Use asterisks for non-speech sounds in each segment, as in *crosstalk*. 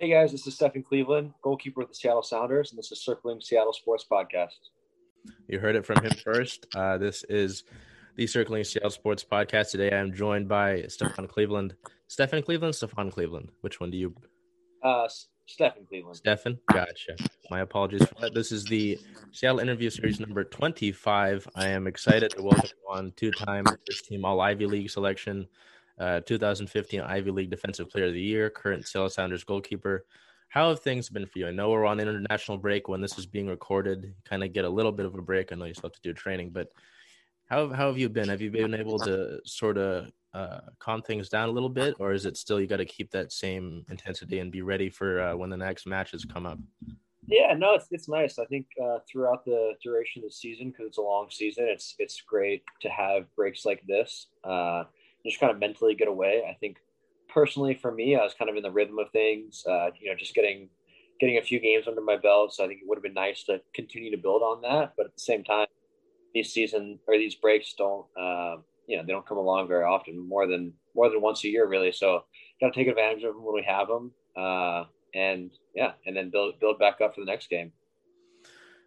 Hey guys, this is Stephen Cleveland, goalkeeper with the Seattle Sounders, and this is Circling Seattle Sports Podcast. You heard it from him first. Uh, this is the Circling Seattle Sports Podcast. Today I am joined by Stefan Cleveland. Stephen Cleveland, Stefan Cleveland. Which one do you? Uh, Stephen Cleveland. Stephen, gotcha. My apologies for that. This is the Seattle interview series number 25. I am excited to welcome on two time first team All Ivy League selection uh, 2015 Ivy League Defensive Player of the Year, current Seattle Sounders goalkeeper. How have things been for you? I know we're on international break when this is being recorded. Kind of get a little bit of a break. I know you still have to do training, but how how have you been? Have you been able to sort of uh, calm things down a little bit, or is it still you got to keep that same intensity and be ready for uh, when the next matches come up? Yeah, no, it's it's nice. I think uh, throughout the duration of the season, because it's a long season, it's it's great to have breaks like this. Uh, just kind of mentally get away. I think personally for me, I was kind of in the rhythm of things. Uh, you know, just getting getting a few games under my belt. So I think it would have been nice to continue to build on that. But at the same time, these season or these breaks don't, uh, you know, they don't come along very often, more than more than once a year, really. So got to take advantage of them when we have them, uh, and yeah, and then build build back up for the next game.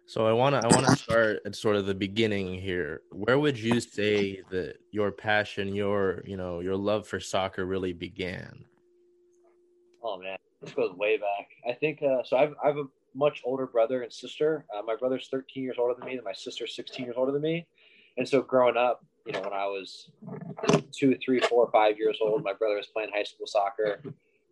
So I want to I want to start at sort of the beginning here. Where would you say that your passion, your you know, your love for soccer really began? Oh man, this goes way back. I think uh, so. I've I've a much older brother and sister. Uh, my brother's 13 years older than me, and my sister's 16 years older than me. And so growing up, you know, when I was two, three, four, five years old, my brother was playing high school soccer.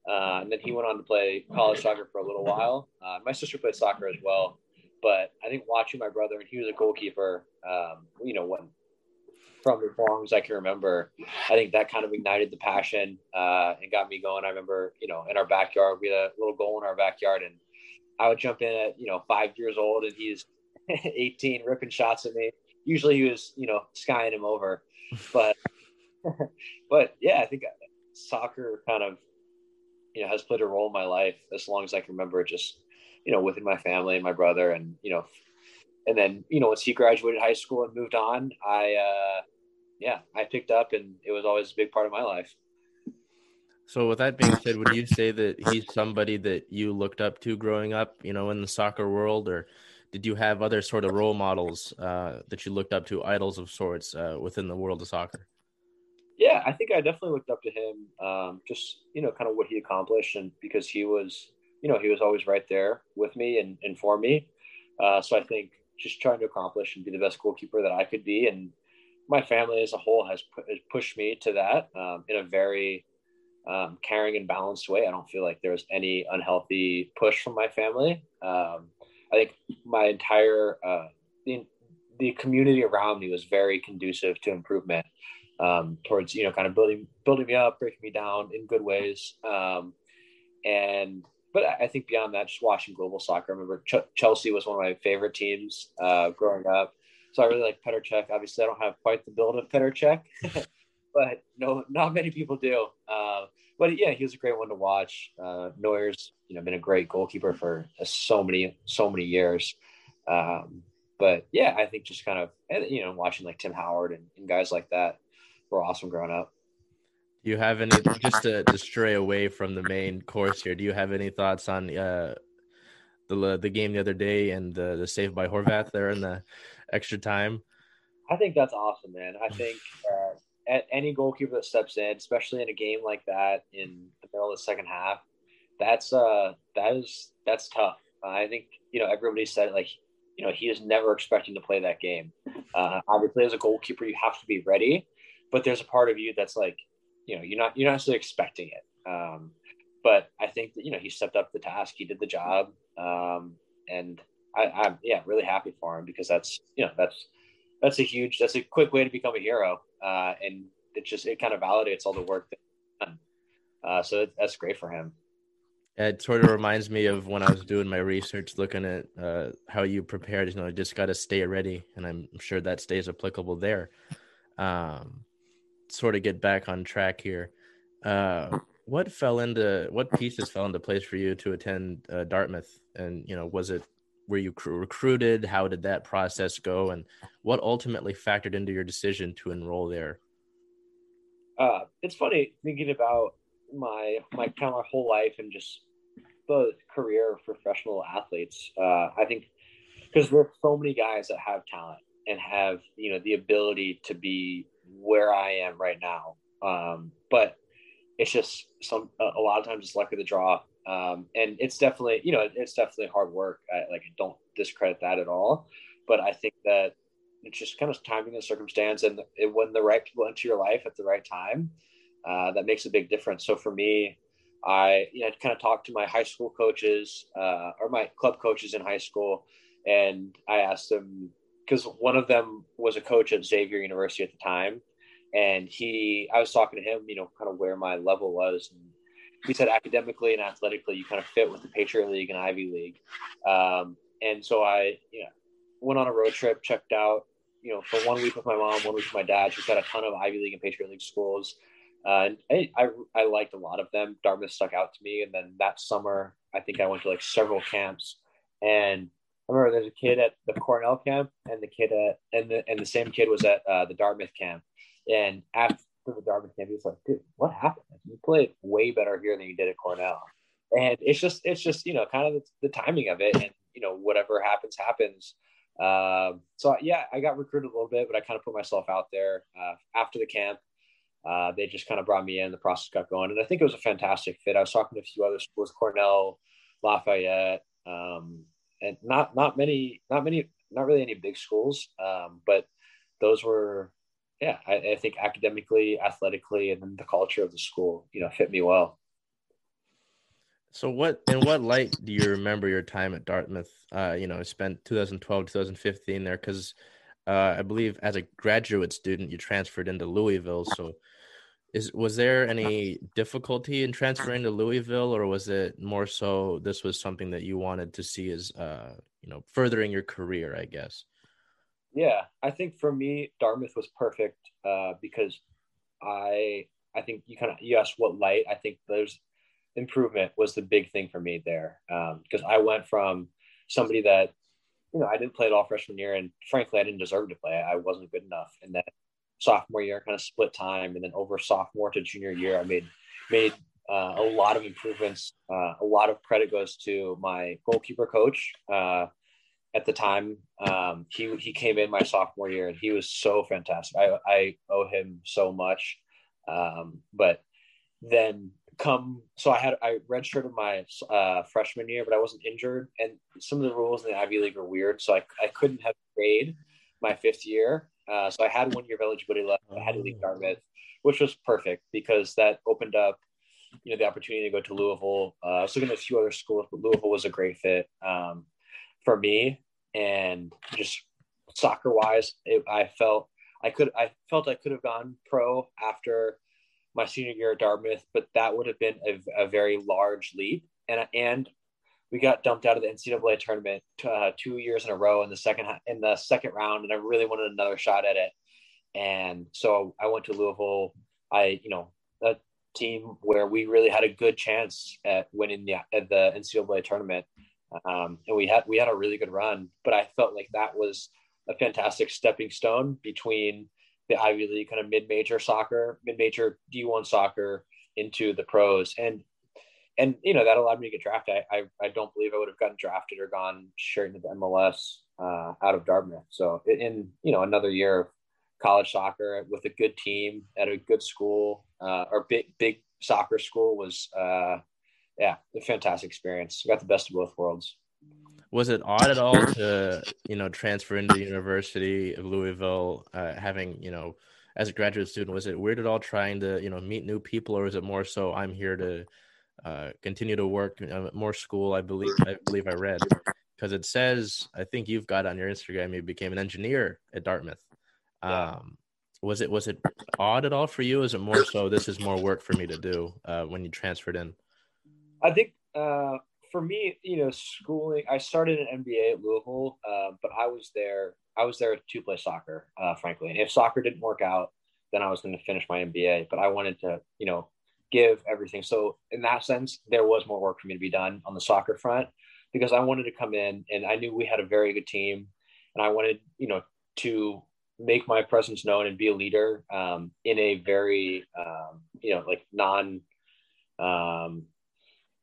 Uh, and then he went on to play college soccer for a little while. Uh, my sister played soccer as well. But I think watching my brother, and he was a goalkeeper, um, you know, when from as long as I can remember, I think that kind of ignited the passion uh, and got me going. I remember, you know, in our backyard, we had a little goal in our backyard, and I would jump in at, you know, five years old, and he's *laughs* 18, ripping shots at me. Usually, he was, you know, skying him over, but, *laughs* but yeah, I think soccer kind of, you know, has played a role in my life as long as I can remember. Just you know, within my family and my brother, and you know, and then you know, once he graduated high school and moved on, I, uh, yeah, I picked up, and it was always a big part of my life. So, with that being said, would you say that he's somebody that you looked up to growing up, you know, in the soccer world, or did you have other sort of role models uh, that you looked up to, idols of sorts, uh, within the world of soccer? Yeah, I think I definitely looked up to him. Um, just you know, kind of what he accomplished, and because he was you know, he was always right there with me and, and for me. Uh, so I think just trying to accomplish and be the best goalkeeper that I could be. And my family as a whole has, pu- has pushed me to that um, in a very um, caring and balanced way. I don't feel like there was any unhealthy push from my family. Um, I think my entire, uh, the, the community around me was very conducive to improvement um, towards, you know, kind of building, building me up, breaking me down in good ways. Um, and but I think beyond that, just watching global soccer, I remember Ch- Chelsea was one of my favorite teams uh, growing up. So I really like Petr Cech. Obviously, I don't have quite the build of Petr Cech, *laughs* but no, not many people do. Uh, but yeah, he was a great one to watch. Uh, Neuer's, you know, been a great goalkeeper for so many, so many years. Um, but yeah, I think just kind of, you know, watching like Tim Howard and, and guys like that were awesome growing up. Do you have any just to, to stray away from the main course here? Do you have any thoughts on uh, the the game the other day and the the save by Horvath there in the extra time? I think that's awesome, man. I think uh, any goalkeeper that steps in, especially in a game like that in the middle of the second half, that's uh that is that's tough. I think you know everybody said like you know he is never expecting to play that game. Uh, obviously, as a goalkeeper, you have to be ready, but there's a part of you that's like you know, you're not you're not necessarily expecting it. Um, but I think that you know he stepped up the task, he did the job, um, and I, I'm yeah really happy for him because that's you know that's that's a huge that's a quick way to become a hero, uh, and it just it kind of validates all the work that done. Uh, so that's great for him. It sort of reminds me of when I was doing my research, looking at uh, how you prepared. You know, just got to stay ready, and I'm sure that stays applicable there. Um, sort of get back on track here. Uh, what fell into what pieces fell into place for you to attend uh, Dartmouth? And you know, was it were you recruited? How did that process go? And what ultimately factored into your decision to enroll there? Uh, it's funny thinking about my my kind of my whole life and just both career of professional athletes. Uh, I think because there's so many guys that have talent and have you know the ability to be where I am right now. Um, but it's just some a lot of times it's luck of the draw, um, and it's definitely you know it's definitely hard work. I, like I don't discredit that at all, but I think that it's just kind of timing and circumstance, and it, when the right people enter your life at the right time, uh, that makes a big difference. So for me, I you know kind of talked to my high school coaches uh, or my club coaches in high school, and I asked them because one of them was a coach at Xavier University at the time, and he I was talking to him, you know, kind of where my level was, and he said academically and athletically you kind of fit with the Patriot League and Ivy League, um, and so I you know went on a road trip, checked out you know for one week with my mom, one week with my dad, checked out a ton of Ivy League and Patriot League schools. Uh, and I, I, I liked a lot of them. Dartmouth stuck out to me, and then that summer, I think I went to like several camps, and I remember there's a kid at the Cornell camp, and the kid at and the and the same kid was at uh, the Dartmouth camp, and after the Dartmouth camp, he was like, "Dude, what happened? You played way better here than you did at Cornell." And it's just, it's just, you know, kind of the, the timing of it, and you know, whatever happens, happens. Um, so yeah, I got recruited a little bit, but I kind of put myself out there uh, after the camp. Uh, they just kind of brought me in. The process got going, and I think it was a fantastic fit. I was talking to a few other schools, Cornell, Lafayette, um, and not not many, not many, not really any big schools, um, but those were, yeah, I, I, think academically, athletically, and then the culture of the school, you know, fit me well. So, what in what light do you remember your time at Dartmouth? Uh, you know, spent 2012, 2015 there because uh, I believe as a graduate student you transferred into Louisville. So is was there any difficulty in transferring to Louisville, or was it more so this was something that you wanted to see as uh, you know furthering your career? I guess. Yeah, I think for me, Dartmouth was perfect uh, because I I think you kind of you asked what light. I think there's improvement was the big thing for me there because um, I went from somebody that you know I didn't play at all freshman year, and frankly I didn't deserve to play. I wasn't good enough, and then sophomore year, kind of split time, and then over sophomore to junior year, I made made uh, a lot of improvements. Uh, a lot of credit goes to my goalkeeper coach. Uh, at the time, um, he he came in my sophomore year, and he was so fantastic. I I owe him so much. Um, but then come so I had I redshirted my uh, freshman year, but I wasn't injured, and some of the rules in the Ivy League are weird, so I I couldn't have grade my fifth year. Uh, so I had one year of eligibility left. I had to leave Dartmouth, which was perfect because that opened up, you know, the opportunity to go to Louisville. Uh, I was looking at a few other schools, but Louisville was a great fit um, for me. And just soccer wise, I felt I could I felt I could have gone pro after my senior year at Dartmouth, but that would have been a, a very large leap. And and we got dumped out of the NCAA tournament uh, two years in a row in the second in the second round, and I really wanted another shot at it. And so I went to Louisville. I, you know, a team where we really had a good chance at winning the at the NCAA tournament, um, and we had we had a really good run. But I felt like that was a fantastic stepping stone between the Ivy League kind of mid-major soccer, mid-major D1 soccer into the pros. And and you know that allowed me to get drafted. I, I, I don't believe I would have gotten drafted or gone straight into the MLS uh, out of Dartmouth. So in you know another year of college soccer with a good team at a good school uh, or big big soccer school was uh, yeah a fantastic experience. got the best of both worlds. Was it odd at all to you know transfer into the University of Louisville, uh, having you know as a graduate student? Was it weird at all trying to you know meet new people, or is it more so I'm here to uh, continue to work uh, more school. I believe I believe I read because it says I think you've got on your Instagram you became an engineer at Dartmouth. Um, was it was it odd at all for you? Is it more so this is more work for me to do uh, when you transferred in? I think uh, for me, you know, schooling. I started an MBA at Louisville, uh, but I was there. I was there to play soccer, uh, frankly. And if soccer didn't work out, then I was going to finish my MBA. But I wanted to, you know, give everything. So in that sense, there was more work for me to be done on the soccer front because I wanted to come in and I knew we had a very good team and I wanted, you know, to make my presence known and be a leader um, in a very, um, you know, like non, um,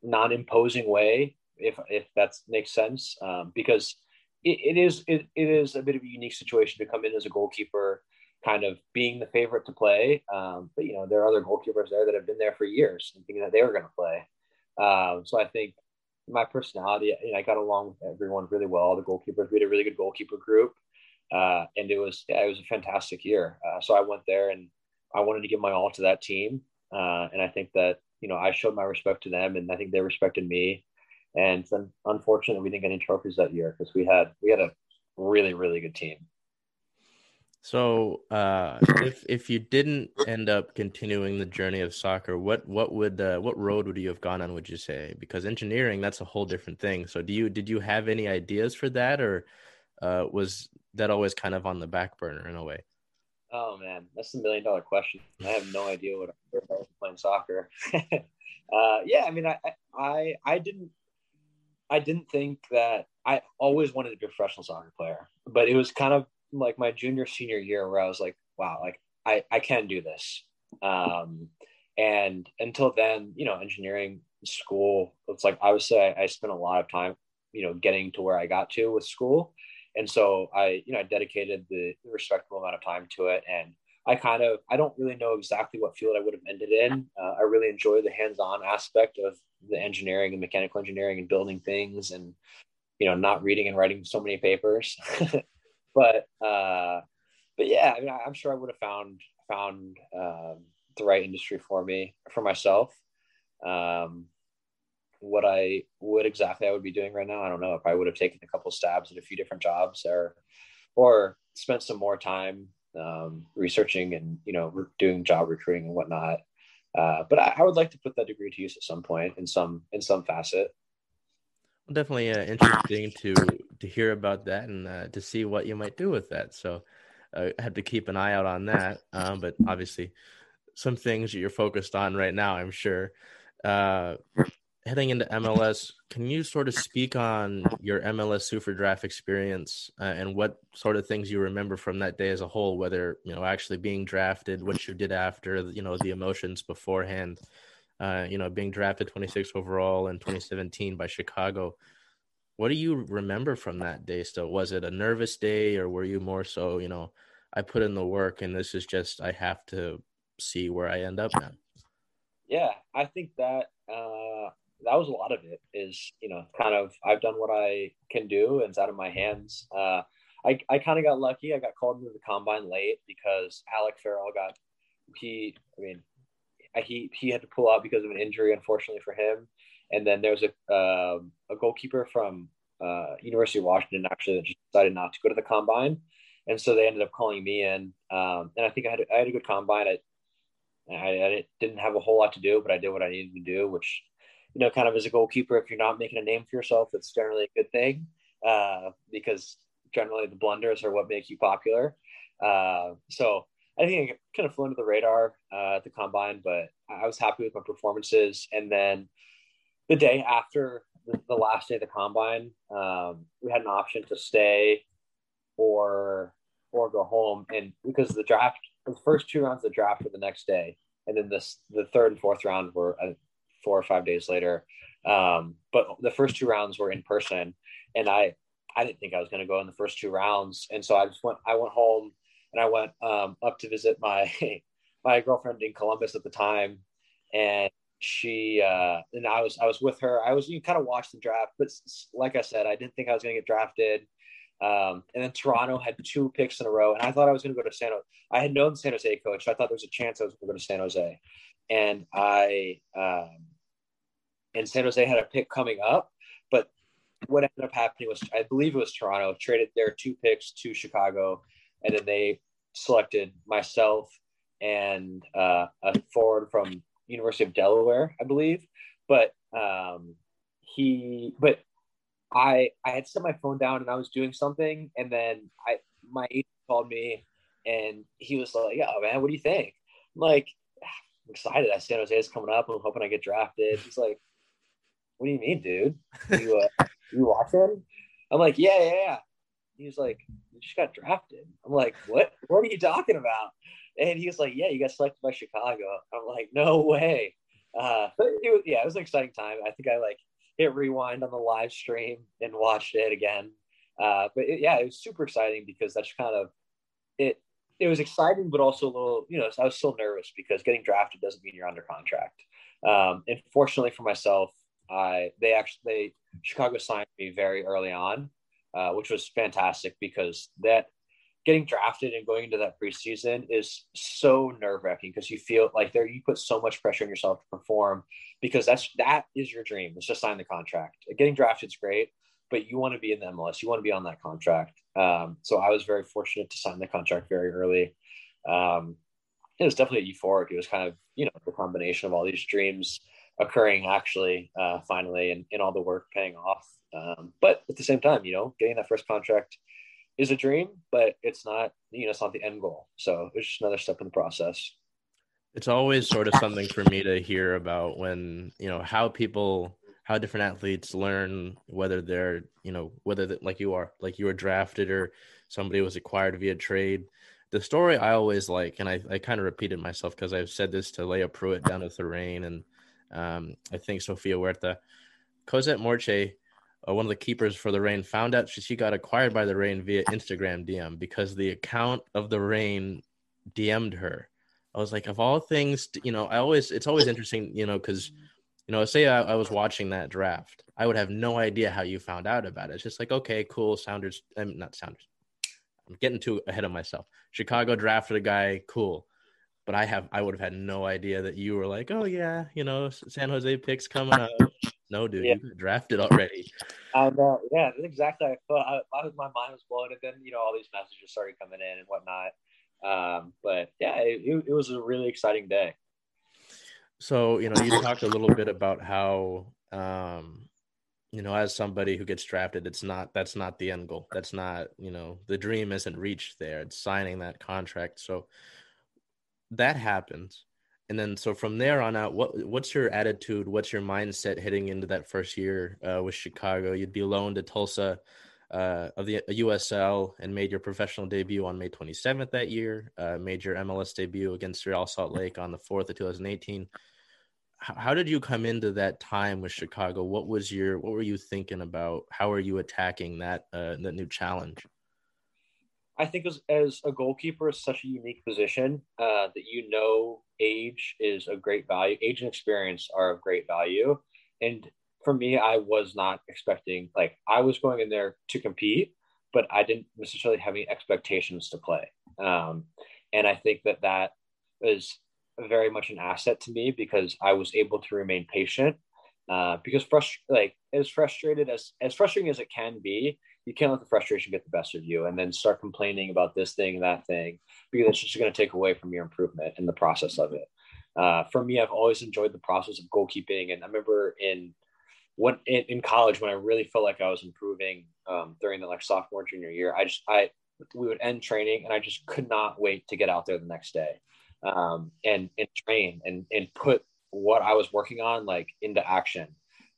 non-imposing way, if if that makes sense, um, because it, it is it, it is a bit of a unique situation to come in as a goalkeeper, kind of being the favorite to play. Um, but you know there are other goalkeepers there that have been there for years and thinking that they were going to play. Um, so I think my personality, you know, I got along with everyone really well. The goalkeepers, we had a really good goalkeeper group, uh, and it was yeah, it was a fantastic year. Uh, so I went there and I wanted to give my all to that team, uh, and I think that you know I showed my respect to them, and I think they respected me. And then, unfortunately, we didn't get any trophies that year because we had we had a really really good team. So, uh, if if you didn't end up continuing the journey of soccer, what what would uh, what road would you have gone on? Would you say? Because engineering, that's a whole different thing. So, do you did you have any ideas for that, or uh, was that always kind of on the back burner in a way? Oh man, that's the million dollar question. I have no idea what I was playing soccer. *laughs* uh, yeah, I mean, I, I, I didn't, I didn't think that I always wanted to be a professional soccer player, but it was kind of like my junior senior year where I was like, wow, like I, I can do this. Um, and until then, you know, engineering school, it's like I, I spent a lot of time, you know, getting to where I got to with school and so I, you know, I dedicated the, respectable amount of time to it. And I kind of, I don't really know exactly what field I would have ended in. Uh, I really enjoy the hands-on aspect of the engineering and mechanical engineering and building things and, you know, not reading and writing so many papers. *laughs* but, uh, but yeah, I mean, I'm sure I would have found, found um, the right industry for me, for myself. Um, what I what exactly I would be doing right now. I don't know if I would have taken a couple stabs at a few different jobs or or spent some more time um, researching and you know re- doing job recruiting and whatnot. Uh, but I, I, would like to put that degree to use at some point in some in some facet. Definitely uh, interesting to to hear about that and uh, to see what you might do with that. So uh, I have to keep an eye out on that. Um, but obviously, some things that you're focused on right now, I'm sure. Uh, heading into MLS, can you sort of speak on your MLS Super Draft experience uh, and what sort of things you remember from that day as a whole? Whether you know actually being drafted, what you did after, you know, the emotions beforehand. Uh, you know, being drafted 26 overall in 2017 by Chicago. What do you remember from that day? Still, was it a nervous day, or were you more so, you know, I put in the work, and this is just I have to see where I end up now? Yeah, I think that. Uh that was a lot of it is you know kind of i've done what i can do and it's out of my hands uh, i, I kind of got lucky i got called into the combine late because alec farrell got he i mean he he had to pull out because of an injury unfortunately for him and then there was a uh, a goalkeeper from uh, university of washington actually that just decided not to go to the combine and so they ended up calling me in um, and i think i had, I had a good combine I, I, I didn't have a whole lot to do but i did what i needed to do which you know, kind of as a goalkeeper, if you're not making a name for yourself, it's generally a good thing uh, because generally the blunders are what make you popular. Uh, so I think I kind of flew under the radar uh, at the combine, but I was happy with my performances. And then the day after the, last day of the combine, um, we had an option to stay or or go home. And because the draft, the first two rounds of the draft were the next day, and then this the third and fourth round were uh, four or five days later. Um, but the first two rounds were in person, and I I didn't think I was going to go in the first two rounds, and so I just went. I went home and I went um, up to visit my *laughs* my girlfriend in Columbus at the time, and she uh, and I was I was with her. I was you kind of watched the draft, but like I said, I didn't think I was going to get drafted. Um, and then Toronto had two picks in a row, and I thought I was going to go to San Jose. I had known San Jose coach, so I thought there was a chance I was going to go to San Jose. And I um, and San Jose had a pick coming up. But what ended up happening was, I believe it was Toronto traded their two picks to Chicago, and then they selected myself and uh, a forward from University of Delaware, I believe. But um, he, but I, I had set my phone down and I was doing something, and then I, my agent called me, and he was like, "Yeah, man, what do you think?" I'm like, I'm excited that San Jose is coming up. I'm hoping I get drafted. He's like, what do you mean, dude? *laughs* You uh, you watching? I'm like, yeah, yeah, yeah. He's like, you just got drafted. I'm like, what? What are you talking about? And he was like, yeah, you got selected by Chicago. I'm like, no way. Uh, but it was, yeah, it was an exciting time. I think I like hit rewind on the live stream and watched it again. Uh, but it, yeah, it was super exciting because that's kind of it. It was exciting, but also a little, you know, I was still nervous because getting drafted doesn't mean you're under contract. Um, and fortunately for myself, I they actually they Chicago signed me very early on, uh, which was fantastic because that getting drafted and going into that preseason is so nerve wracking because you feel like there you put so much pressure on yourself to perform because that's that is your dream. It's just sign the contract. Getting drafted is great, but you want to be in the MLS. You want to be on that contract. Um, so I was very fortunate to sign the contract very early. Um, it was definitely euphoric. It was kind of you know the combination of all these dreams occurring actually uh, finally and, and all the work paying off. Um, but at the same time, you know, getting that first contract is a dream, but it's not, you know, it's not the end goal. So it's just another step in the process. It's always sort of something for me to hear about when, you know, how people, how different athletes learn whether they're, you know, whether like you are, like you were drafted or somebody was acquired via trade. The story I always like, and I, I kind of repeated myself because I've said this to Leah Pruitt down at the Reign and um, I think Sofia Huerta, Cosette Morche uh, one of the keepers for the Reign found out she, she got acquired by the Reign via Instagram DM because the account of the Reign DM'd her. I was like, of all things, you know, I always, it's always interesting, you know, because, you know, say I, I, was watching that draft, I would have no idea how you found out about it. It's just like, okay, cool. Sounders, I'm not Sounders. I'm getting too ahead of myself. Chicago drafted a guy, cool. But I have, I would have had no idea that you were like, oh yeah, you know, San Jose picks coming up. No, dude, yeah. you got drafted already. I know. Yeah, that's exactly. I thought. I, I, my mind was blown, and then you know all these messages started coming in and whatnot. Um, but yeah, it, it was a really exciting day. So you know, you talked a little bit about how um, you know, as somebody who gets drafted, it's not that's not the end goal. That's not you know the dream isn't reached there. It's signing that contract. So that happens and then so from there on out what what's your attitude what's your mindset heading into that first year uh, with chicago? You'd be loaned to tulsa uh, of the usl and made your professional debut on may 27th that year uh, made your mls debut against real salt lake on the 4th of 2018 how, how did you come into that time with chicago? What was your what were you thinking about? How are you attacking that uh, that new challenge I think as, as a goalkeeper, it's such a unique position uh, that you know age is a great value. Age and experience are of great value. And for me, I was not expecting, like, I was going in there to compete, but I didn't necessarily have any expectations to play. Um, and I think that that is very much an asset to me because I was able to remain patient. Uh, because frust- like as frustrated as as frustrating as it can be, you can't let the frustration get the best of you and then start complaining about this thing and that thing because it's just going to take away from your improvement in the process of it. Uh, for me, I've always enjoyed the process of goalkeeping, and I remember in when in, in college when I really felt like I was improving um, during the like sophomore junior year. I just I we would end training, and I just could not wait to get out there the next day um, and and train and and put what I was working on like into action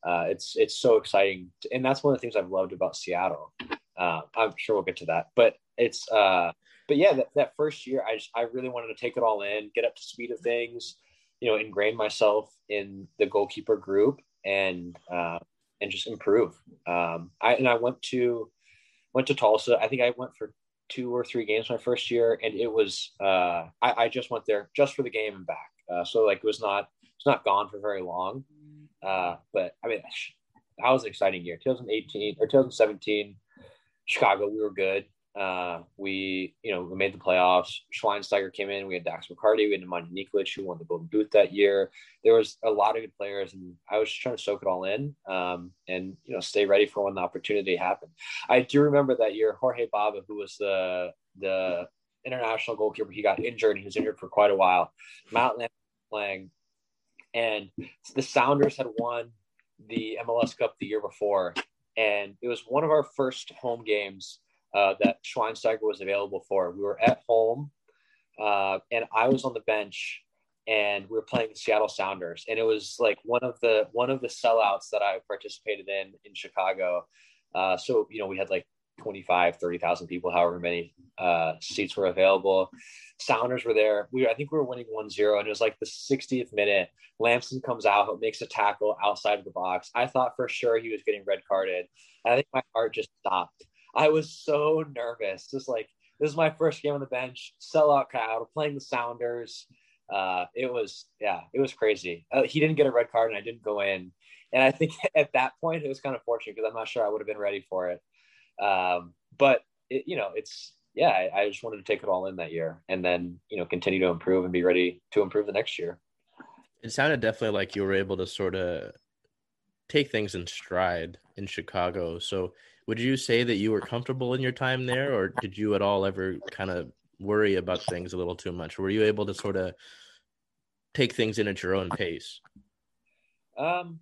uh, it's it's so exciting, and that's one of the things I've loved about Seattle. Uh, I'm sure we'll get to that, but it's uh, but yeah, that, that first year, I just I really wanted to take it all in, get up to speed of things, you know, ingrain myself in the goalkeeper group, and uh, and just improve. Um, I and I went to went to Tulsa. I think I went for two or three games my first year, and it was uh, I, I just went there just for the game and back. Uh, so like it was not it's not gone for very long. Uh, but I mean, that was an exciting year. 2018 or 2017, Chicago, we were good. Uh, we, you know, we made the playoffs. Schweinsteiger came in. We had Dax McCarty. We had Nemanja Nikolic, who won the Golden Boot that year. There was a lot of good players, and I was just trying to soak it all in um, and, you know, stay ready for when the opportunity happened. I do remember that year, Jorge Bava, who was the the international goalkeeper, he got injured. He was injured for quite a while. Matt Lamb playing and the Sounders had won the MLS Cup the year before, and it was one of our first home games uh, that Schweinsteiger was available for. We were at home, uh, and I was on the bench, and we were playing the Seattle Sounders, and it was like one of the one of the sellouts that I participated in in Chicago. Uh, so you know we had like 25, 30,000 people, however many uh, seats were available. Sounders were there. We, I think we were winning 1 0, and it was like the 60th minute. Lampson comes out, makes a tackle outside of the box. I thought for sure he was getting red carded. I think my heart just stopped. I was so nervous. Just like, this is my first game on the bench, sellout crowd, playing the Sounders. Uh, it was, yeah, it was crazy. Uh, he didn't get a red card, and I didn't go in. And I think *laughs* at that point, it was kind of fortunate because I'm not sure I would have been ready for it. Um, but it, you know, it's yeah, I, I, just wanted to take it all in that year, and then you know continue to improve and be ready to improve the next year. It sounded definitely like you were able to sort of take things in stride in Chicago. So, would you say that you were comfortable in your time there, or did you at all ever kind of worry about things a little too much? Were you able to sort of take things in at your own pace? Um,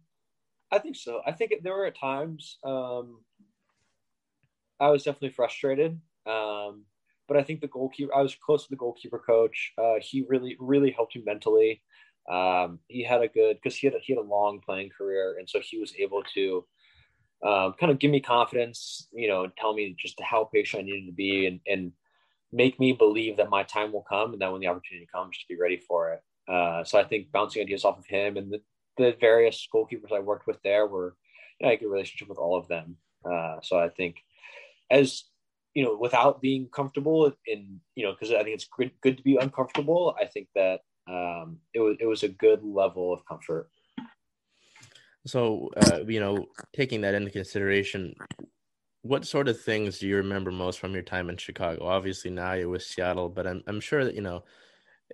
I think so. I think there were times um, I was definitely frustrated. Um, but I think the goalkeeper, I was close to the goalkeeper coach. Uh, he really, really helped me mentally. Um, he had a good, because he had a, he had a long playing career, and so he was able to um, kind of give me confidence, you know, and tell me just how patient I needed to be, and and make me believe that my time will come, and that when the opportunity comes, to be ready for it. Uh, so I think bouncing ideas off of him and the, the various goalkeepers I worked with there were, you know, I had a good relationship with all of them. Uh, so I think as you know, without being comfortable in, you know, because I think it's good, good to be uncomfortable. I think that um, it was it was a good level of comfort. So, uh, you know, taking that into consideration, what sort of things do you remember most from your time in Chicago? Obviously, now you're with Seattle, but I'm I'm sure that you know,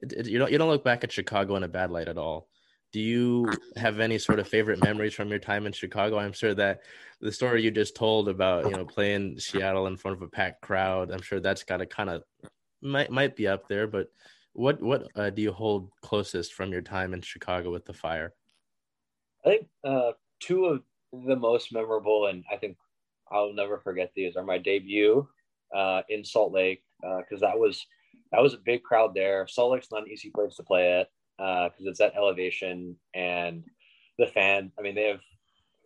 it, it, you don't you don't look back at Chicago in a bad light at all do you have any sort of favorite memories from your time in Chicago? I'm sure that the story you just told about, you know, playing Seattle in front of a packed crowd, I'm sure that's got to kind of might might be up there. But what what uh, do you hold closest from your time in Chicago with the Fire? I think uh, two of the most memorable, and I think I'll never forget these, are my debut uh, in Salt Lake because uh, that was that was a big crowd there. Salt Lake's not an easy place to play at because uh, it's at elevation and the fan. I mean, they have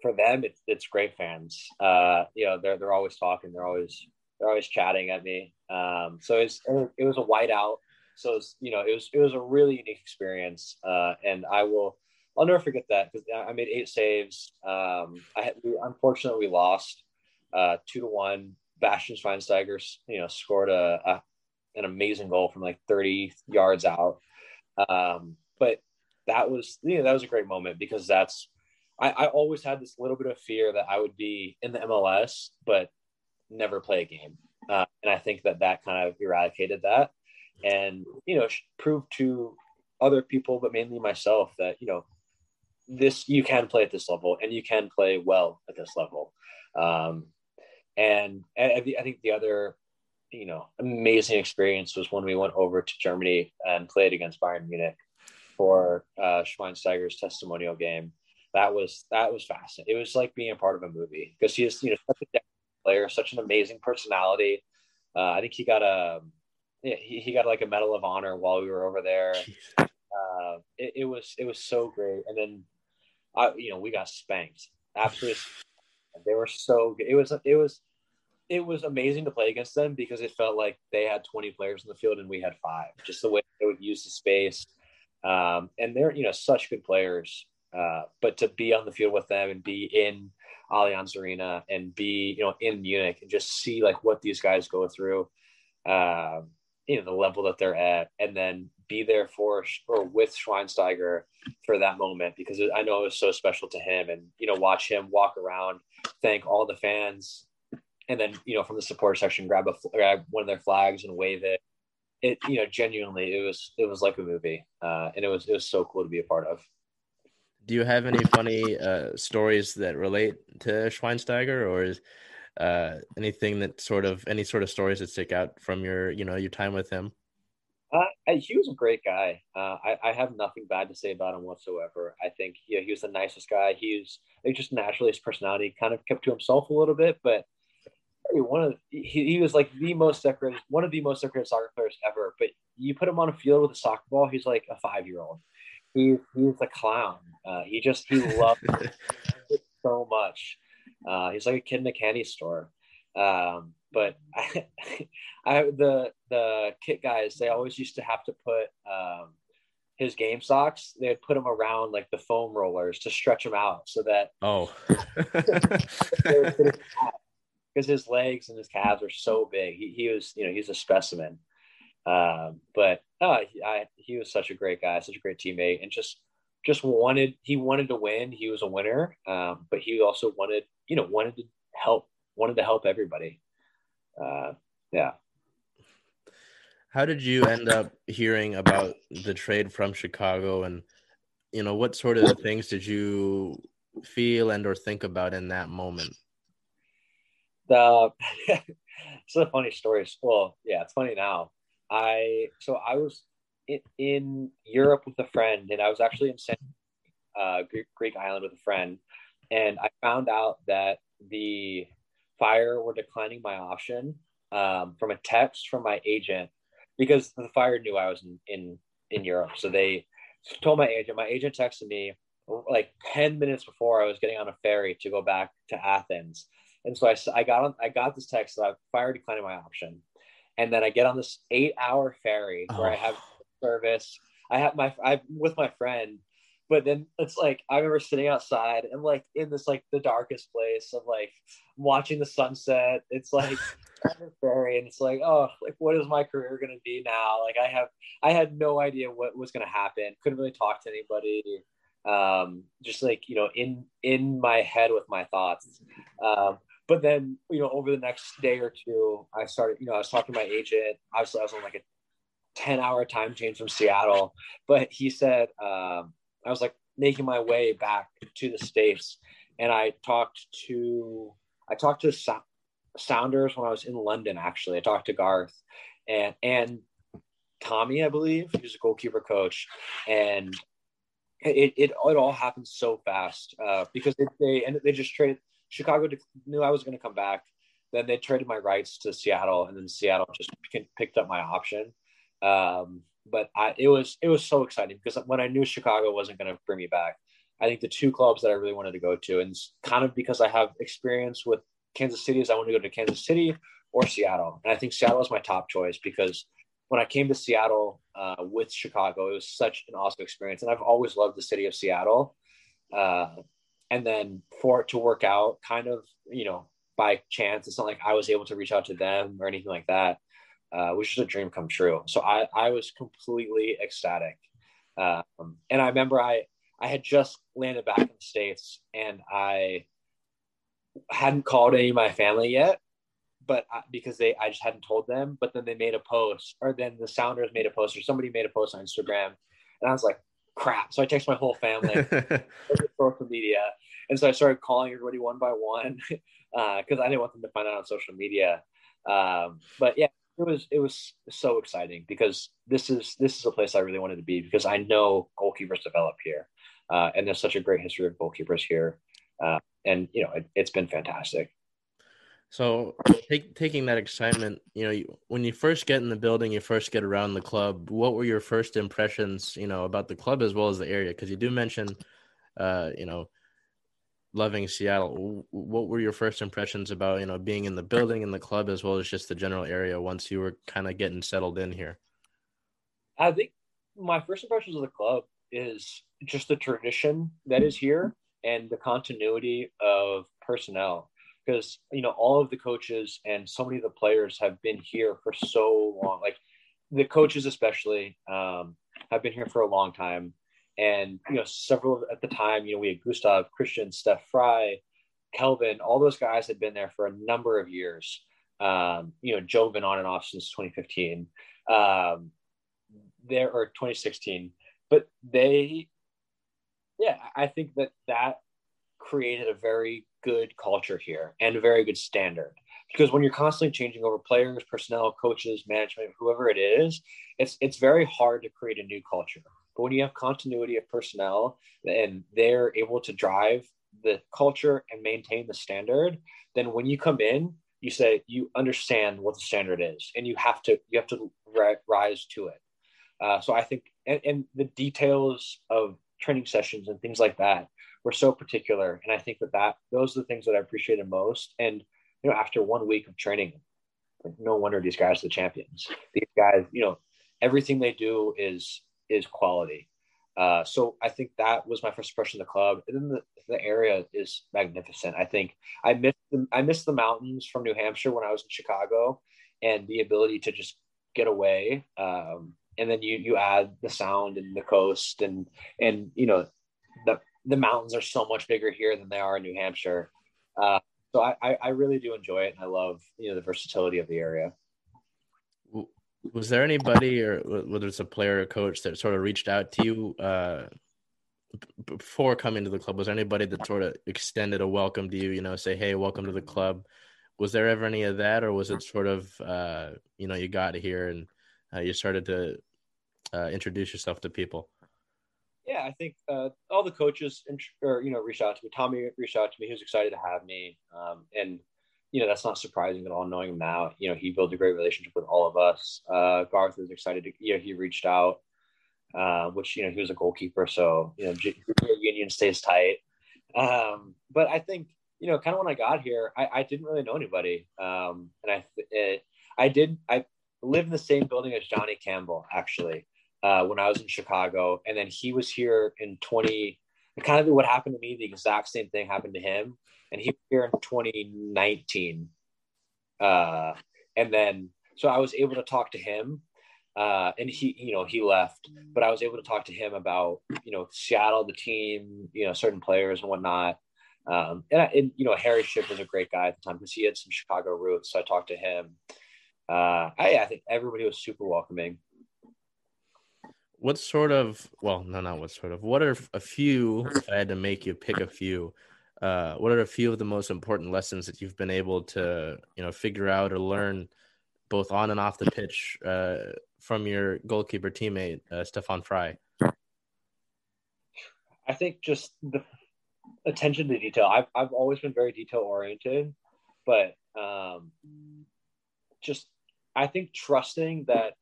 for them it's it's great fans. Uh, you know, they're they're always talking. They're always they're always chatting at me. Um, so it's it was a whiteout. So you know, it was it was a really unique experience, uh, and I will I'll never forget that because I made eight saves. Um, I had, we, unfortunately we lost uh, two to one. Bastian Schweinsteiger, you know, scored a, a an amazing goal from like 30 yards out. Um, but that was you know that was a great moment because that's I, I always had this little bit of fear that I would be in the MLS but never play a game, uh, and I think that that kind of eradicated that, and you know proved to other people but mainly myself that you know this you can play at this level and you can play well at this level. Um, and I, I think the other you know amazing experience was when we went over to Germany and played against Bayern Munich for uh, Schweinsteiger's testimonial game. That was that was fascinating. It was like being a part of a movie because he is you know such a player, such an amazing personality. Uh, I think he got a he, he got like a medal of honor while we were over there. Uh, it, it, was it was so great, and then I you know we got spanked absolutely. *sighs* They were so good. It was it was it was amazing to play against them because it felt like they had 20 players in the field and we had five. Just the way they would use the space, um, and they're you know such good players. Uh, but to be on the field with them and be in Allianz Arena and be you know in Munich and just see like what these guys go through, uh, you know the level that they're at, and then be there for or with Schweinsteiger for that moment because I know it was so special to him, and you know watch him walk around, thank all the fans, and then you know from the support section grab a grab one of their flags and wave it. It you know genuinely it was it was like a movie, uh, and it was it was so cool to be a part of. Do you have any funny uh, stories that relate to Schweinsteiger, or is uh, anything that sort of any sort of stories that stick out from your you know your time with him? Uh, he was a great guy. Uh, I, I, have nothing bad to say about him whatsoever. I think he, he was the nicest guy. He was just naturally his personality kind of kept to himself a little bit, but one of he, he was like the most decorated, one of the most decorated soccer players ever. But you put him on a field with a soccer ball, he's like a five year old. He's he's a clown. Uh, he just he loved *laughs* it so much. Uh, he's like a kid in a candy store. Um, but I, *laughs* I, the the kit guys they always used to have to put um, his game socks. They'd put them around like the foam rollers to stretch them out so that oh, *laughs* because his legs and his calves are so big. He, he was you know he's a specimen. Um, but uh, he, I, he was such a great guy, such a great teammate, and just just wanted he wanted to win. He was a winner, um, but he also wanted you know wanted to help wanted to help everybody. Uh, yeah. How did you end up hearing about the trade from Chicago, and you know what sort of things did you feel and or think about in that moment? The *laughs* it's a funny story. Well, yeah, it's funny now. I so I was in, in Europe with a friend, and I was actually in San, uh, Greek, Greek island with a friend, and I found out that the Fire were declining my option um, from a text from my agent because the Fire knew I was in, in in Europe, so they told my agent. My agent texted me like 10 minutes before I was getting on a ferry to go back to Athens. And so I, I got on, I got this text that I fire declining my option and then I get on this eight hour ferry oh. where I have oh. service. I have my I'm with my friend, but then it's like I remember sitting outside and like in this like the darkest place of like watching the sunset. It's like *laughs* ferry and it's like oh like what is my career gonna be now? Like I have I had no idea what was gonna happen. Couldn't really talk to anybody. Um, just like you know in in my head with my thoughts. Um, but then you know over the next day or two i started you know i was talking to my agent. Obviously i was on like a 10 hour time change from seattle. But he said um, i was like making my way back to the states. And i talked to i talked to so- sounders when i was in london actually. I talked to garth and and tommy i believe. He's a goalkeeper coach. And it, it, it all happened so fast uh, because they, they and they just traded Chicago knew I was going to come back. Then they traded my rights to Seattle, and then Seattle just picked up my option. Um, but I, it was it was so exciting because when I knew Chicago wasn't going to bring me back, I think the two clubs that I really wanted to go to, and kind of because I have experience with Kansas City, is I want to go to Kansas City or Seattle, and I think Seattle is my top choice because when I came to Seattle uh, with Chicago, it was such an awesome experience, and I've always loved the city of Seattle. Uh, and then for it to work out kind of you know by chance it's not like i was able to reach out to them or anything like that uh, which is a dream come true. So i i was completely ecstatic. Um, and i remember i i had just landed back in the states and i hadn't called any of my family yet but I, because they i just hadn't told them but then they made a post or then the sounders made a post or somebody made a post on instagram. And i was like crap. So I text my whole family, *laughs* social media, and so I started calling everybody one by one because *laughs* uh, I didn't want them to find out on social media. Um, but yeah, it was it was so exciting because this is this is a place I really wanted to be because I know goalkeepers develop here, uh, and there's such a great history of goalkeepers here, uh, and you know it, it's been fantastic. So, take, taking that excitement, you know, you, when you first get in the building, you first get around the club. What were your first impressions, you know, about the club as well as the area? Because you do mention, uh, you know, loving Seattle. What were your first impressions about, you know, being in the building in the club as well as just the general area once you were kind of getting settled in here? I think my first impressions of the club is just the tradition that is here and the continuity of personnel because you know all of the coaches and so many of the players have been here for so long like the coaches especially um, have been here for a long time. And you know several at the time you know we had gustav Cristian steph Frei kelvin all those guys had been there for a number of years. Um, you know joe been on and off since 2015 um, there or 2016 but they yeah i think that that created a very good culture here and a very good standard. Because when you're constantly changing over players, personnel, coaches, management, whoever it is, it's it's very hard to create a new culture. But when you have continuity of personnel and they're able to drive the culture and maintain the standard, then when you come in, you say you understand what the standard is, and you have to you have to ri- rise to it. Uh, so I think and, and the details of training sessions and things like that were so particular. And I think that that those are the things that I appreciated most. And you know, after one week of training, like, no wonder these guys are the champions. These guys, you know, everything they do is is quality. Uh, so I think that was my first impression of the club. And then the, the area is magnificent. I think I missed the, I missed the mountains from New Hampshire when I was in Chicago, and the ability to just get away. Um, and then you you add the sound and the coast and and you know the mountains are so much bigger here than they are in New Hampshire. Uh, so I, I really do enjoy it, and I love you know the versatility of the area. Was there anybody, or whether it's a player or coach, that sort of reached out to you uh, before coming to the club? Was there anybody that sort of extended a welcome to you? You know, say, "Hey, welcome to the club." Was there ever any of that, or was it sort of uh, you know you got here and uh, you started to uh, introduce yourself to people? Yeah, I think uh, all the coaches, or you know, reached out to me. Tommy reached out to me. He was excited to have me, um, and you know that's not surprising at all. Knowing him now, you know, he built a great relationship with all of us. Uh, Garth was excited to, you know, he reached out, uh, which you know he was a goalkeeper, so you know, union stays tight. Um, but I think you know, kind of when I got here, I, I didn't really know anybody, um, and I it, I did I lived in the same building as Johnny Campbell actually uh, when I was in Chicago, and then he was here in 20. Kind of what happened to me, the exact same thing happened to him, and he was here in 2019. Uh, and then so I was able to talk to him, uh, and he, you know, he left, but I was able to talk to him about, you know, Seattle, the team, you know, certain players and whatnot. Um, and, I, and, you know, Harry Shipp was a great guy at the time because he had some Chicago roots. So I talked to him. Uh, I, I think everybody was super welcoming what sort of well no not what sort of what are a few if i had to make you pick a few uh, what are a few of the most important lessons that you've been able to you know figure out or learn both on and off the pitch uh, from your goalkeeper teammate uh, Stefan Frei i think just the attention to detail. I've, I've always been very detail oriented but um, just i think trusting that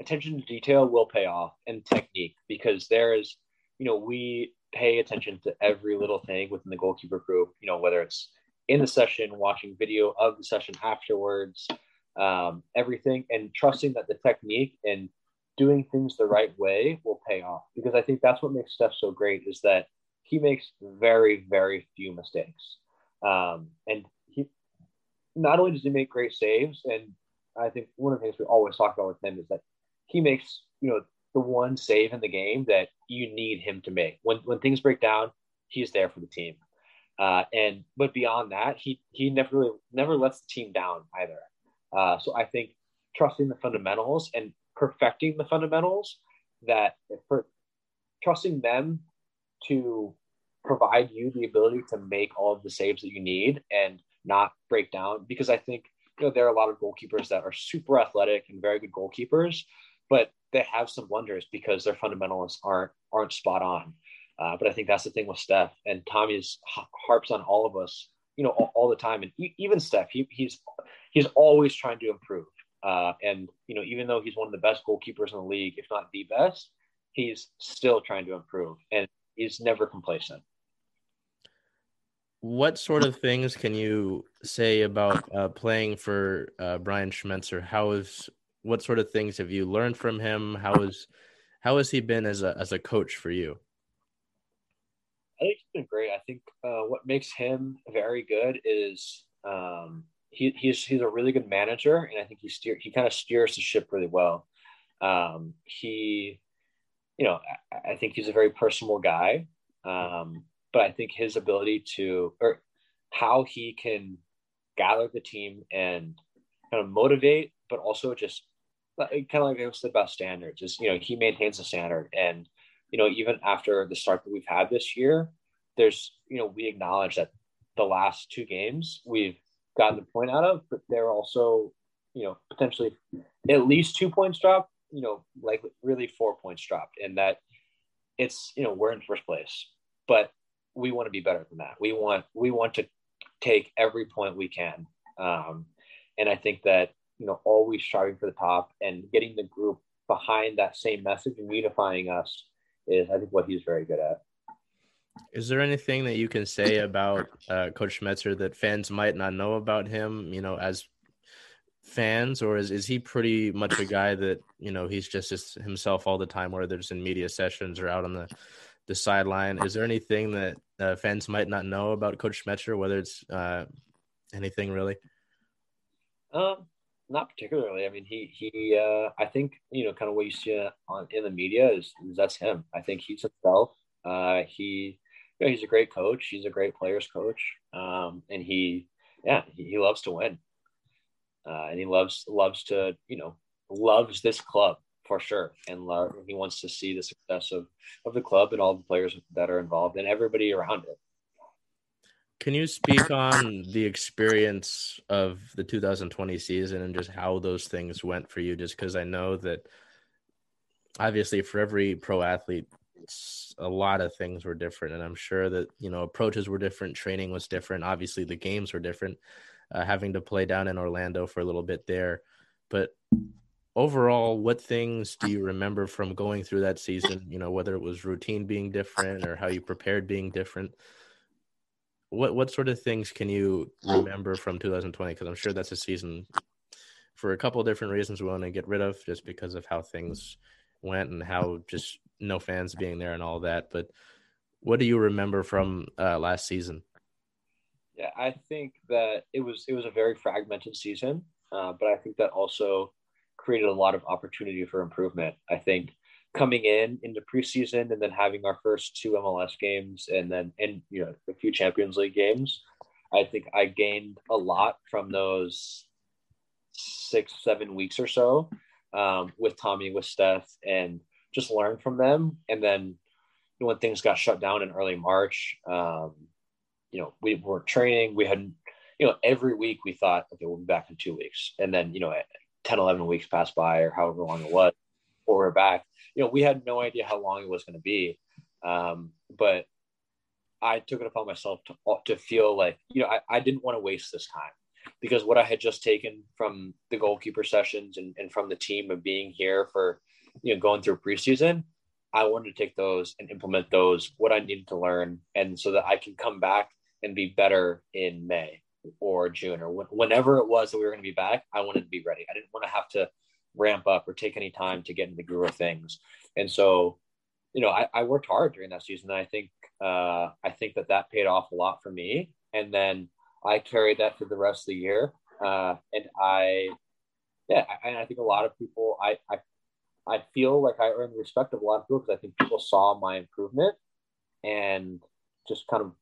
attention to detail will pay off and technique because there is, you know, we pay attention to every little thing within the goalkeeper group, you know, whether it's in the session, watching video of the session afterwards, um, everything, and trusting that the technique and doing things the right way will pay off. Because I think that's what makes Steph so great is that he makes very, very few mistakes. Um, and he not only does he make great saves, and I think one of the things we always talk about with him is that he makes you know the one save in the game that you need him to make. When when things break down, he's there for the team. Uh, and but beyond that, he he never really never lets the team down either. Uh, so I think trusting the fundamentals and perfecting the fundamentals that for trusting them to provide you the ability to make all of the saves that you need and not break down because I think you know there are a lot of goalkeepers that are super athletic and very good goalkeepers but they have some wonders because their fundamentals aren't aren't spot on. Uh, but I think that's the thing with Steph and Tommy's harps on all of us, you know, all, all the time. And even Steph, he, he's he's always trying to improve. Uh, and you know, even though he's one of the best goalkeepers in the league, if not the best, he's still trying to improve, and he's never complacent. What sort of things can you say about uh, playing for uh, Brian Schmetzer? How is what sort of things have you learned from him? How is how has he been as a as a coach for you? I think he's been great. I think uh, what makes him very good is um, he, he's he's a really good manager, and I think he steer he kind of steers the ship really well. Um, he, you know, I, I, think he's a very personal guy, um, but I think his ability to or how he can gather the team and kind of motivate, but also just kind of like I said about standards is you know he maintains the standard. And you know even after the start that we've had this year there's you know we acknowledge that the last two games we've gotten the point out of but they're also you know potentially at least two points dropped you know like really four points dropped and that it's you know we're in first place. But we want to be better than that. We want we want to take every point we can. Um, and i think that you know, always striving for the top and getting the group behind that same message and unifying us is, I think, what he's very good at. Is there anything that you can say about uh, Coach Schmetzer that fans might not know about him? You know, as fans, or is is he pretty much a guy that you know he's just just himself all the time, whether it's in media sessions or out on the the sideline? Is there anything that uh, fans might not know about Coach Schmetzer, whether it's uh, anything really? Um, not particularly. I mean, he he. Uh, I think you know, kind of what you see on in the media is, is that's him. I think he's himself. Uh, he, you know, he's a great coach. He's a great players coach. Um, and he, yeah, he, he loves to win. Uh, and he loves loves to you know loves this club for sure, and love, he wants to see the success of of the club and all the players that are involved and everybody around it. Can you speak on the experience of the 2020 season and just how those things went for you? Just because I know that obviously for every pro athlete, a lot of things were different, and I'm sure that you know approaches were different, training was different. Obviously, the games were different. Uh, having to play down in Orlando for a little bit there, but overall, what things do you remember from going through that season? You know, whether it was routine being different or how you prepared being different what what sort of things can you remember from 2020? Because I'm sure that's a season for a couple of different reasons we want to get rid of, just because of how things went and how just no fans being there and all that. But what do you remember from uh, last season? Yeah, I think that it was it was a very fragmented season, uh, but I think that also created a lot of opportunity for improvement. I think coming in into preseason and then having our first two MLS games and then and you know a few Champions League games, I think I gained a lot from those six seven weeks or so um, with Tommy with Steph and just learn from them. And then when things got shut down in early March, um, you know we weren't training. We had you know every week we thought okay we'll be back in two weeks, and then you know 10 11 weeks passed by or however long it was before we're back you know, we had no idea how long it was going to be. Um, but I took it upon myself to, to feel like, you know, I, I didn't want to waste this time because what I had just taken from the goalkeeper sessions and, and from the team of being here for, you know, going through preseason, I wanted to take those and implement those, what I needed to learn. And so that I can come back and be better in May or June or whenever it was that we were going to be back, I wanted to be ready. I didn't want to have to ramp up or take any time to get in the groove of things. And so, you know, I, I worked hard during that season. And I think uh, I think that that paid off a lot for me. And then I carried that through the rest of the year. Uh, and I, yeah, and I think a lot of people, I, I, I feel like I earned the respect of a lot of people because I think people saw my improvement and just kind of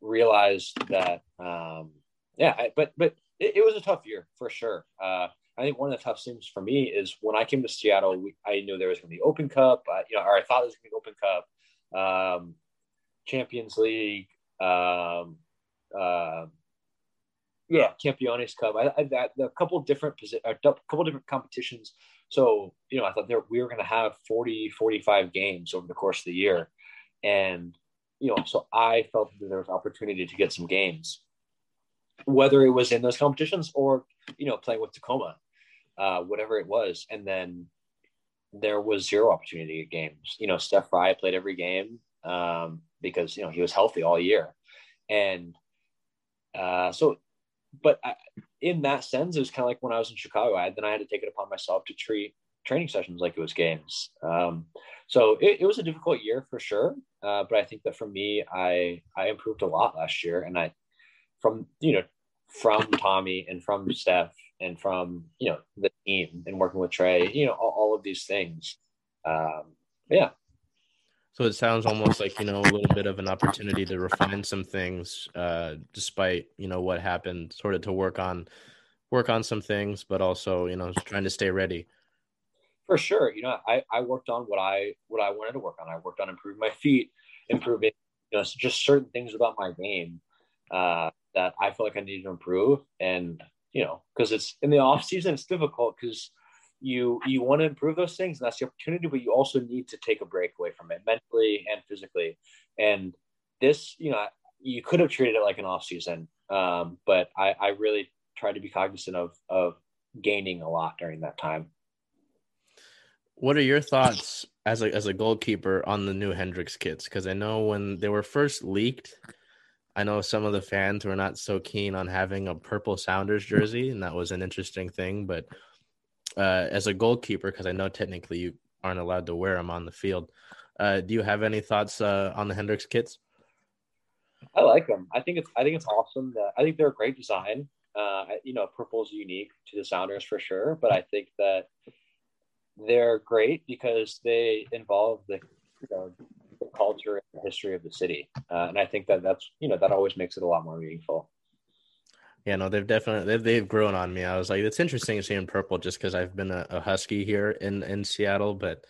realized that, um, yeah, I, but but it, it, was a tough year for sure. Uh, I think one of the tough things for me is when I came to Seattle, we, I knew there was going to be Open Cup, uh, you know, or I thought there was going to be Open Cup, um, Champions League, um, uh, yeah, Campeones Cup. I, I a couple different posi- a couple different competitions. So you know, I thought there we were going to have 40, 45 games over the course of the year, and you know, so I felt that there was opportunity to get some games, whether it was in those competitions or you know playing with Tacoma uh, whatever it was. And then there was zero opportunity at games. You know, Steph Frei played every game um, because, you know, he was healthy all year. And uh, so, but I, in that sense, it was kind of like when I was in Chicago, I, then I had to take it upon myself to treat training sessions like it was games. Um, so it, it, was a difficult year for sure. Uh, but I think that for me, I, I improved a lot last year and I, from, you know, from Tommy and from Steph and from you know the team and working with Trey, you know all, all of these things. Um, yeah. So it sounds almost like you know a little bit of an opportunity to refine some things, uh, despite you know what happened, sort of to work on work on some things, but also you know trying to stay ready. For sure, you know I, I worked on what I what I wanted to work on. I worked on improving my feet, improving you know just certain things about my game uh, that I feel like I need to improve, and you know, because it's in the off season, it's difficult because you you want to improve those things, and that's the opportunity, but you also need to take a break away from it mentally and physically. And this, you know, you could have treated it like an off season, um, but I, I really tried to be cognizant of of gaining a lot during that time. What are your thoughts as a as a goalkeeper on the new Hendrix kits because I know when they were first leaked, I know some of the fans were not so keen on having a purple Sounders jersey, and that was an interesting thing. But uh, as a goalkeeper, because I know technically you aren't allowed to wear them on the field, uh, do you have any thoughts uh, on the Hendrix kits? I like them. I think it's I think it's awesome. That I think they're a great design. Uh, you know, purple is unique to the Sounders for sure, but I think that they're great because they involve the, you know, the culture and the history of the city, uh, and I think that that's you know that always makes it a lot more meaningful. Yeah, no, they've definitely they've, they've grown on me. I was like, it's interesting to see in purple just because I've been a, a, Husky here in in Seattle, but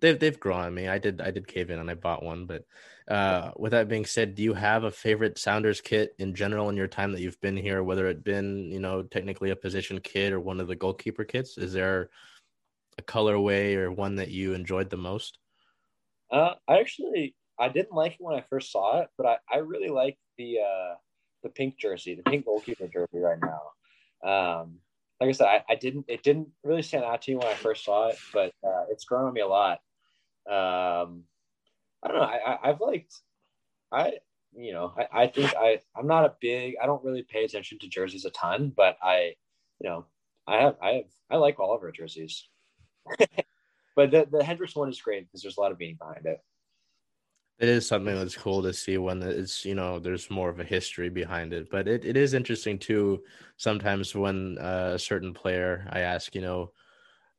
they've they've grown on me. I did I did cave in and I bought one, but uh, with that being said, do you have a favorite Sounders kit in general in your time that you've been here? Whether it been you know technically a position kit or one of the goalkeeper kits, is there a colorway or one that you enjoyed the most? Uh, I actually I didn't like it when I first saw it, but I, I really like the uh, the pink jersey, the pink goalkeeper jersey right now. Um, like I said, I, I, didn't it didn't really stand out to me when I first saw it, but uh, it's grown on me a lot. Um, I don't know. I, I have liked I you know I, I think I I'm not a big I don't really pay attention to jerseys a ton, but I you know I have I have I like all of our jerseys. *laughs* but the, the Hendrix one is great because there's a lot of meaning behind it. It is something that's cool to see when it's you know there's more of a history behind it. But it, it is interesting too. Sometimes when uh, a certain player, I ask, you know,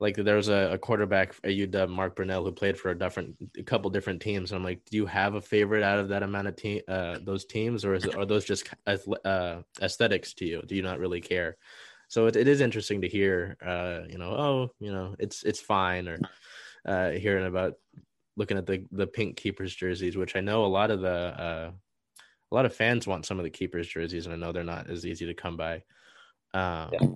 like there was a, a quarterback at UW, Mark Brunell, who played for a different, a couple different teams. And I'm like, do you have a favorite out of that amount of team, uh, those teams, or is are those just uh, aesthetics to you? Do you not really care? So it, it is interesting to hear uh you know oh you know it's it's fine or uh hearing about looking at the the pink keepers jerseys which i know a lot of the uh a lot of fans want some of the keepers jerseys and i know they're not as easy to come by um yeah.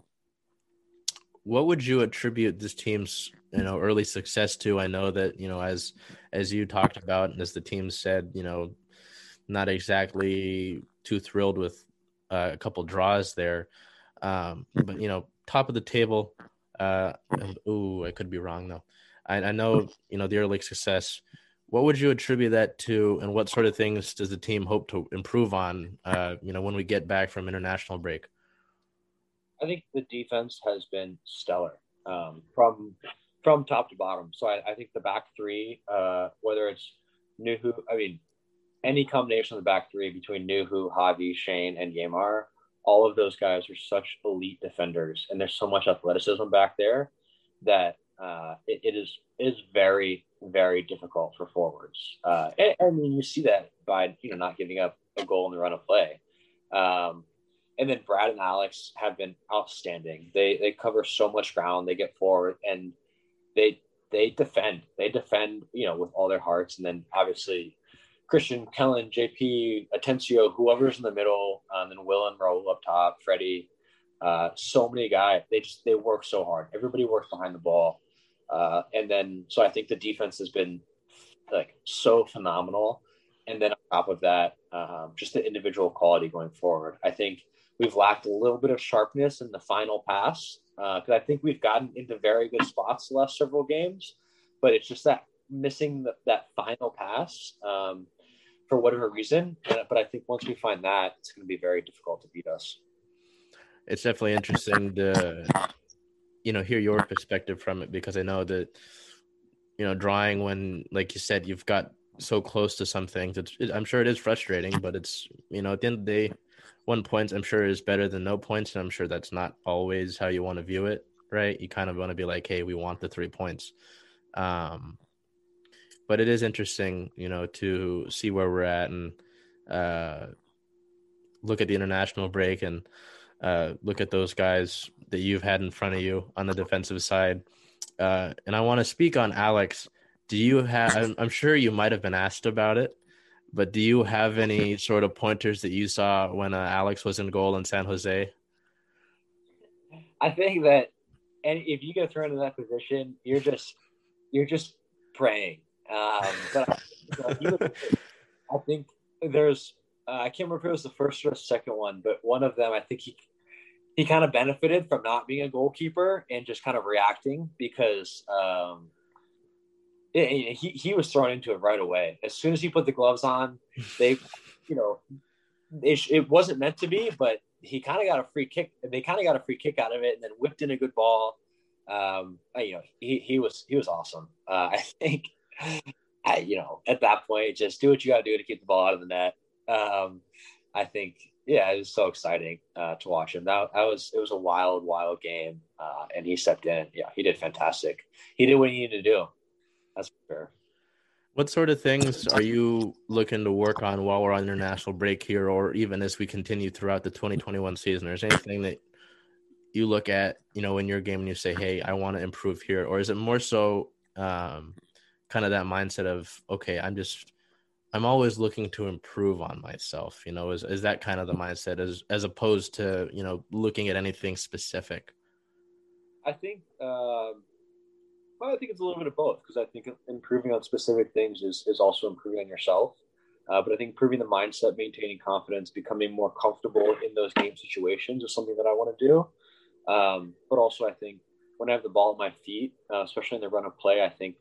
what would you attribute this team's you know early success to i know that you know as as you talked about and as the team said you know not exactly too thrilled with uh, a couple draws there um, but you know, top of the table. Uh, ooh, I could be wrong though. I, I know you know the early success. What would you attribute that to, and what sort of things does the team hope to improve on? Uh, you know, when we get back from international break. I think the defense has been stellar um, from from top to bottom. So I, I think the back three, uh, whether it's Nouhou, I mean, any combination of the back three between Nouhou, Javi, Shane, and Yeimar all of those guys are such elite defenders, and there's so much athleticism back there that uh, it, it is is very very difficult for forwards. Uh, and, you see that by you know not giving up a goal in the run of play. Um, and then Brad and Alex have been outstanding. They they cover so much ground. They get forward and they they defend. They defend you know with all their hearts. And then obviously Cristian, Kelyn, JP, Atencio, whoever's in the middle, um, then Will and Raul up top, Fredy. Uh, so many guys. They just they work so hard. Everybody works behind the ball, uh, and then so I think the defense has been like so phenomenal. And then on top of that, um, just the individual quality going forward. I think we've lacked a little bit of sharpness in the final pass because uh, I think we've gotten into very good spots the last several games, but it's just that missing the, that final pass. Um, for whatever reason. But I think once we find that, it's going to be very difficult to beat us. It's definitely interesting to, you know, hear your perspective from it because I know that, you know, drawing when, like you said, you've got so close to some things. I'm sure it is frustrating, but it's, you know, at the end of the day, one point I'm sure is better than no points, and I'm sure that's not always how you want to view it, right? You kind of want to be like, hey, we want the three points. Um, but it is interesting, you know, to see where we're at and uh, look at the international break and uh, look at those guys that you've had in front of you on the defensive side. Uh, and I want to speak on Alex. Do you have? I'm, I'm sure you might have been asked about it, but do you have any sort of pointers that you saw when uh, Alex was in goal in San Jose? I think that, and if you get thrown in that position, you're just you're just praying um, but I think there's uh, I can't remember if it was the first or the second one, but one of them I think he he kind of benefited from not being a goalkeeper and just kind of reacting because um, he he was thrown into it right away. As soon as he put the gloves on, they, you know, it, it wasn't meant to be, but he kind of got a free kick. They kind of got a free kick out of it, and then whipped in a good ball. Um, you know, he he was he was awesome. Uh, I think, I, you know, at that point, just do what you got to do to keep the ball out of the net. Um, I think, yeah, it was so exciting uh, to watch him. That, that was it was a wild, wild game, uh, and he stepped in. Yeah, he did fantastic. He did what he needed to do. That's fair. What sort of things are you looking to work on while we're on international break here, or even as we continue throughout the 2021 season? Is anything that you look at, you know, in your game and you say, "Hey, I want to improve here," or is it more so um, kind of that mindset of, "Okay, I'm just, I'm always looking to improve on myself." You know, is is that kind of the mindset as as opposed to you know looking at anything specific? I think. Um well, I think it's a little bit of both because I think improving on specific things is, is also improving on yourself. Uh, but I think improving the mindset, maintaining confidence, becoming more comfortable in those game situations is something that I want to do. Um, but also, I think when I have the ball at my feet, uh, especially in the run of play, I think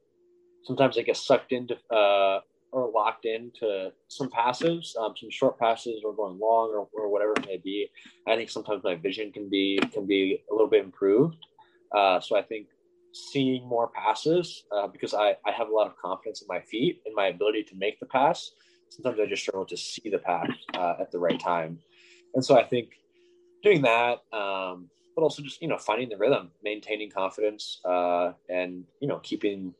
sometimes I get sucked into uh, or locked into some passes, um, some short passes, or going long, or, or, whatever it may be. I think sometimes my vision can be can be a little bit improved. Uh, so I think seeing more passes uh, because I, I have a lot of confidence in my feet and my ability to make the pass. Sometimes I just struggle to see the pass uh, at the right time. And so I think doing that, um, but also just, you know, finding the rhythm, maintaining confidence uh, and, you know, keeping,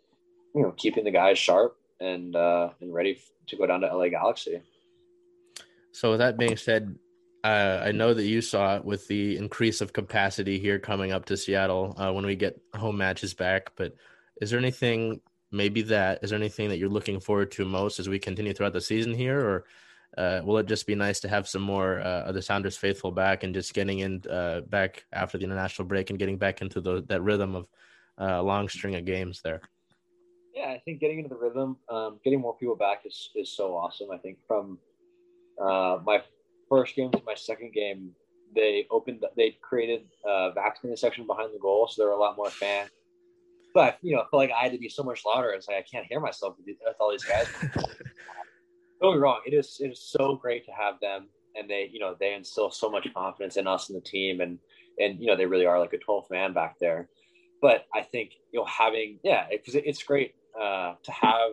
you know, keeping the guys sharp and, uh, and ready to go down to LA Galaxy. So with that being said, uh, I know that you saw it with the increase of capacity here coming up to Seattle uh, when we get home matches back. But is there anything, maybe that, is there anything that you're looking forward to most as we continue throughout the season here? Or uh, will it just be nice to have some more uh, of the Sounders faithful back and just getting in uh, back after the international break and getting back into the, that rhythm of a long string of games there? Yeah, I think getting into the rhythm, um, getting more people back is, is so awesome. I think from uh, my first game to my second game, they opened, they created a vaccinated section behind the goal, so there were a lot more fans. But you know, I felt like I had to be so much louder. It's like I can't hear myself with, all these guys. *laughs* Don't be wrong. It is it is so great to have them, and they you know they instill so much confidence in us and the team, and and you know they really are like a 12th man back there. But I think you know having yeah, because it, it's great uh, to have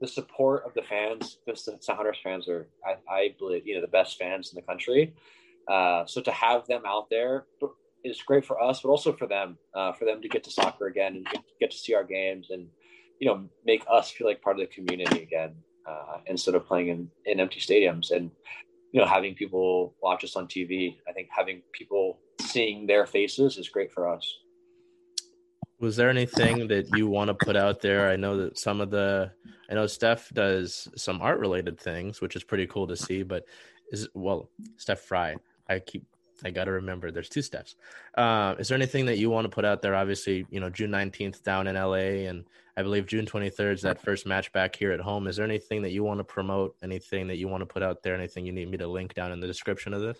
the support of the fans, because the Sounders fans are, I, I, believe, you know, the best fans in the country. Uh, so to have them out there is great for us, but also for them, uh, for them to get to soccer again and get, get, to see our games and, you know, make us feel like part of the community again uh, instead of playing in, in empty stadiums and, you know, having people watch us on TV. I think having people seeing their faces is great for us. Was there anything that you want to put out there? I know that some of the, I know Steph does some art related things, which is pretty cool to see. But is well, Steph Frei. I keep, I got to remember. There's two Stephs. Uh, is there anything that you want to put out there? Obviously, you know, June 19th down in LA, and I believe June 23rd is that first match back here at home. Is there anything that you want to promote? Anything that you want to put out there? Anything you need me to link down in the description of this?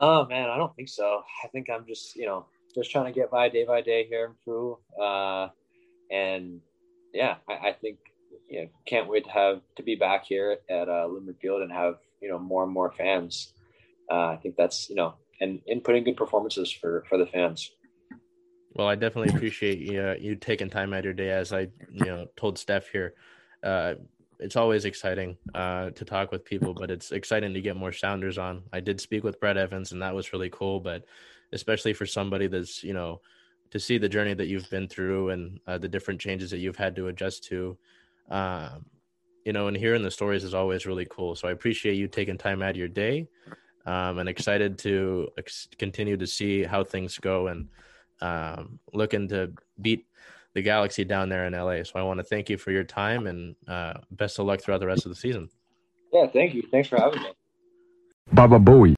Oh man, I don't think so. I think I'm just, you know, just trying to get by day by day here Peru. Uh, and yeah, I, I, think you know, can't wait to have to be back here at uh, Field and have you know more and more fans. Uh, I think that's you know, and in putting good performances for for the fans. Well, I definitely appreciate you, uh, you taking time out of your day. As I you know told Steph here, uh, it's always exciting uh, to talk with people, but it's exciting to get more Sounders on. I did speak with Brett Evans, and that was really cool. But especially for somebody that's you know to see the journey that you've been through and uh, the different changes that you've had to adjust to um, you know and hearing the stories is always really cool. So i appreciate you taking time out of your day um, and excited to ex- continue to see how things go and um, looking to beat the galaxy down there in la so i want to thank you for your time and uh, best of luck throughout the rest of the season. Yeah thank you. Thanks for having me. Baba Booey